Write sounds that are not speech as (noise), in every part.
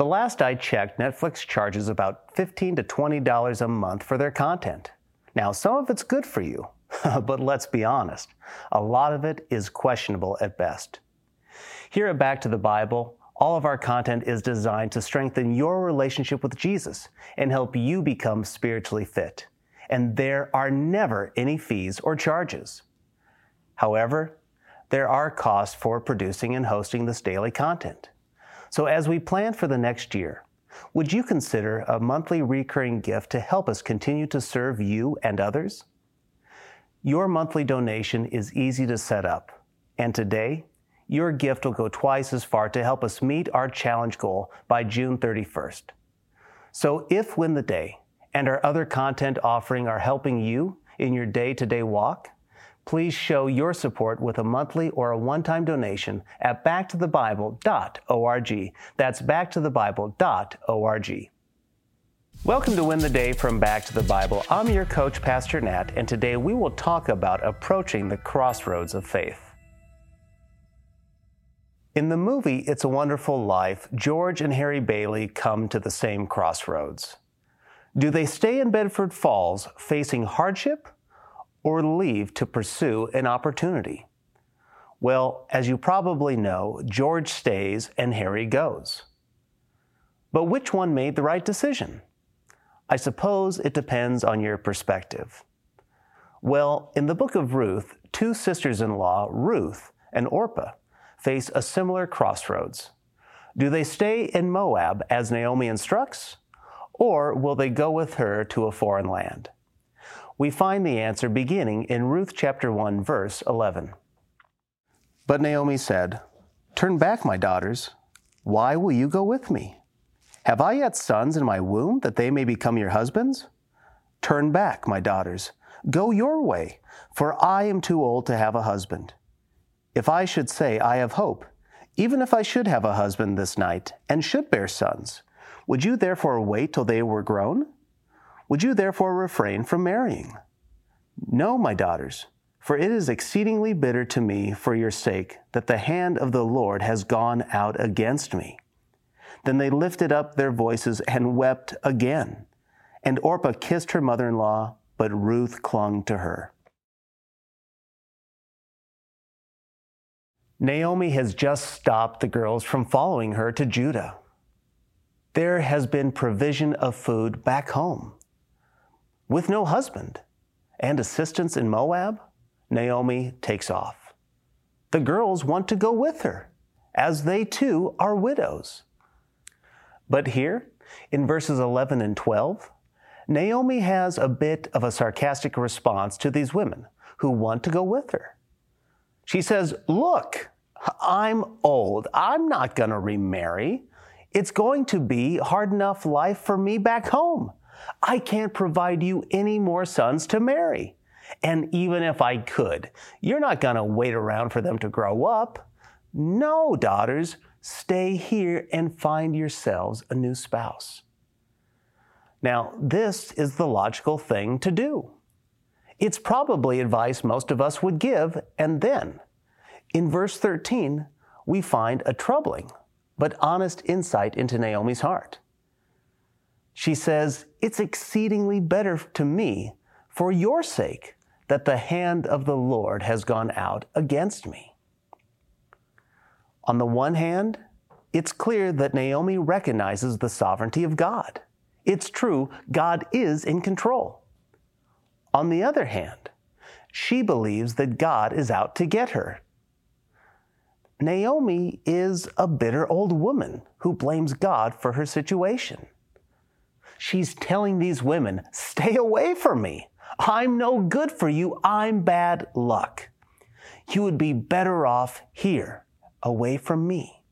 The last I checked, Netflix charges about 15 to $20 a month for their content. Now, some of it's good for you, (laughs) but let's be honest, a lot of it is questionable at best. Here at Back to the Bible, all of our content is designed to strengthen your relationship with Jesus and help you become spiritually fit. And there are never any fees or charges. However, there are costs for producing and hosting this daily content. So, as we plan for the next year, would you consider a monthly recurring gift to help us continue to serve you and others? Your monthly donation is easy to set up, and today, your gift will go twice as far to help us meet our challenge goal by June 31st. So, if Win the Day and our other content offering are helping you in your day to day walk, please show your support with a monthly or a one time donation at backtothebible.org. That's backtothebible.org. Welcome to Win the Day from Back to the Bible. I'm your coach, Pastor Nat, and today we will talk about approaching the crossroads of faith. In the movie It's a Wonderful Life, George and Harry Bailey come to the same crossroads. Do they stay in Bedford Falls facing hardship or leave to pursue an opportunity? Well, as you probably know, George stays and Harry goes. But which one made the right decision? I suppose it depends on your perspective. Well, in the book of Ruth, two sisters in law, Ruth and Orpah, face a similar crossroads. Do they stay in Moab as Naomi instructs, or will they go with her to a foreign land? We find the answer beginning in Ruth chapter 1 verse 11. But Naomi said, Turn back, my daughters. Why will you go with me? Have I yet sons in my womb that they may become your husbands? Turn back, my daughters. Go your way, for I am too old to have a husband. If I should say, I have hope, even if I should have a husband this night and should bear sons, would you therefore wait till they were grown? Would you therefore refrain from marrying? No, my daughters, for it is exceedingly bitter to me for your sake that the hand of the Lord has gone out against me. Then they lifted up their voices and wept again. And Orpah kissed her mother in law, but Ruth clung to her. Naomi has just stopped the girls from following her to Judah. There has been provision of food back home with no husband and assistance in Moab, Naomi takes off. The girls want to go with her, as they too are widows. But here, in verses 11 and 12, Naomi has a bit of a sarcastic response to these women who want to go with her. She says, Look, I'm old. I'm not going to remarry. It's going to be hard enough life for me back home. I can't provide you any more sons to marry. And even if I could, you're not going to wait around for them to grow up. No, daughters, stay here and find yourselves a new spouse. Now, this is the logical thing to do. It's probably advice most of us would give, and then, in verse 13, we find a troubling but honest insight into Naomi's heart. She says, It's exceedingly better to me for your sake that the hand of the Lord has gone out against me. On the one hand, it's clear that Naomi recognizes the sovereignty of God. It's true, God is in control. On the other hand, she believes that God is out to get her. Naomi is a bitter old woman who blames God for her situation. She's telling these women, stay away from me. I'm no good for you. I'm bad luck. You would be better off here, away from me.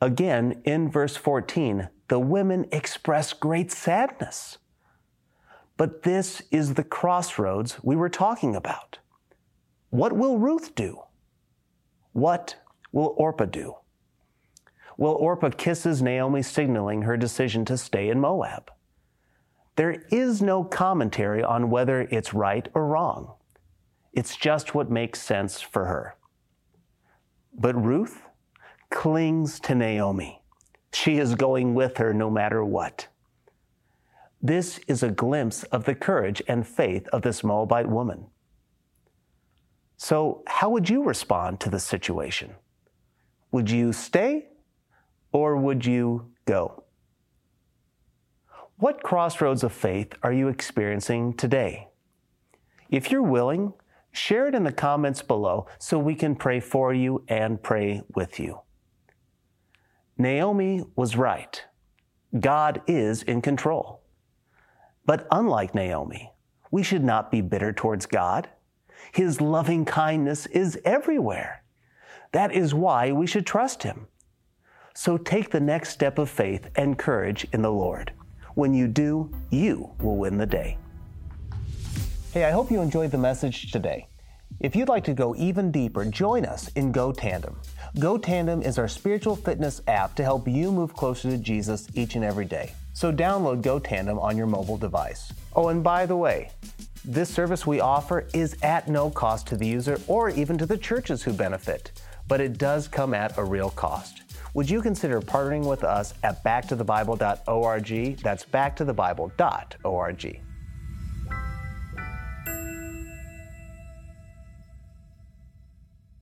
Again, in verse 14, the women express great sadness. But this is the crossroads we were talking about. What will Ruth do? What will Orpah do? Well, Orpah kisses Naomi, signaling her decision to stay in Moab. There is no commentary on whether it's right or wrong. It's just what makes sense for her. But Ruth clings to Naomi. She is going with her no matter what. This is a glimpse of the courage and faith of this Moabite woman. So, how would you respond to the situation? Would you stay or would you go? What crossroads of faith are you experiencing today? If you're willing, share it in the comments below so we can pray for you and pray with you. Naomi was right. God is in control. But unlike Naomi, we should not be bitter towards God. His loving kindness is everywhere. That is why we should trust Him. So take the next step of faith and courage in the Lord. When you do, you will win the day. Hey, I hope you enjoyed the message today. If you'd like to go even deeper, join us in Go Tandem. Go Tandem is our spiritual fitness app to help you move closer to Jesus each and every day. So download Go Tandem on your mobile device. Oh, and by the way, this service we offer is at no cost to the user or even to the churches who benefit, but it does come at a real cost would you consider partnering with us at backtothebible.org? That's backtothebible.org.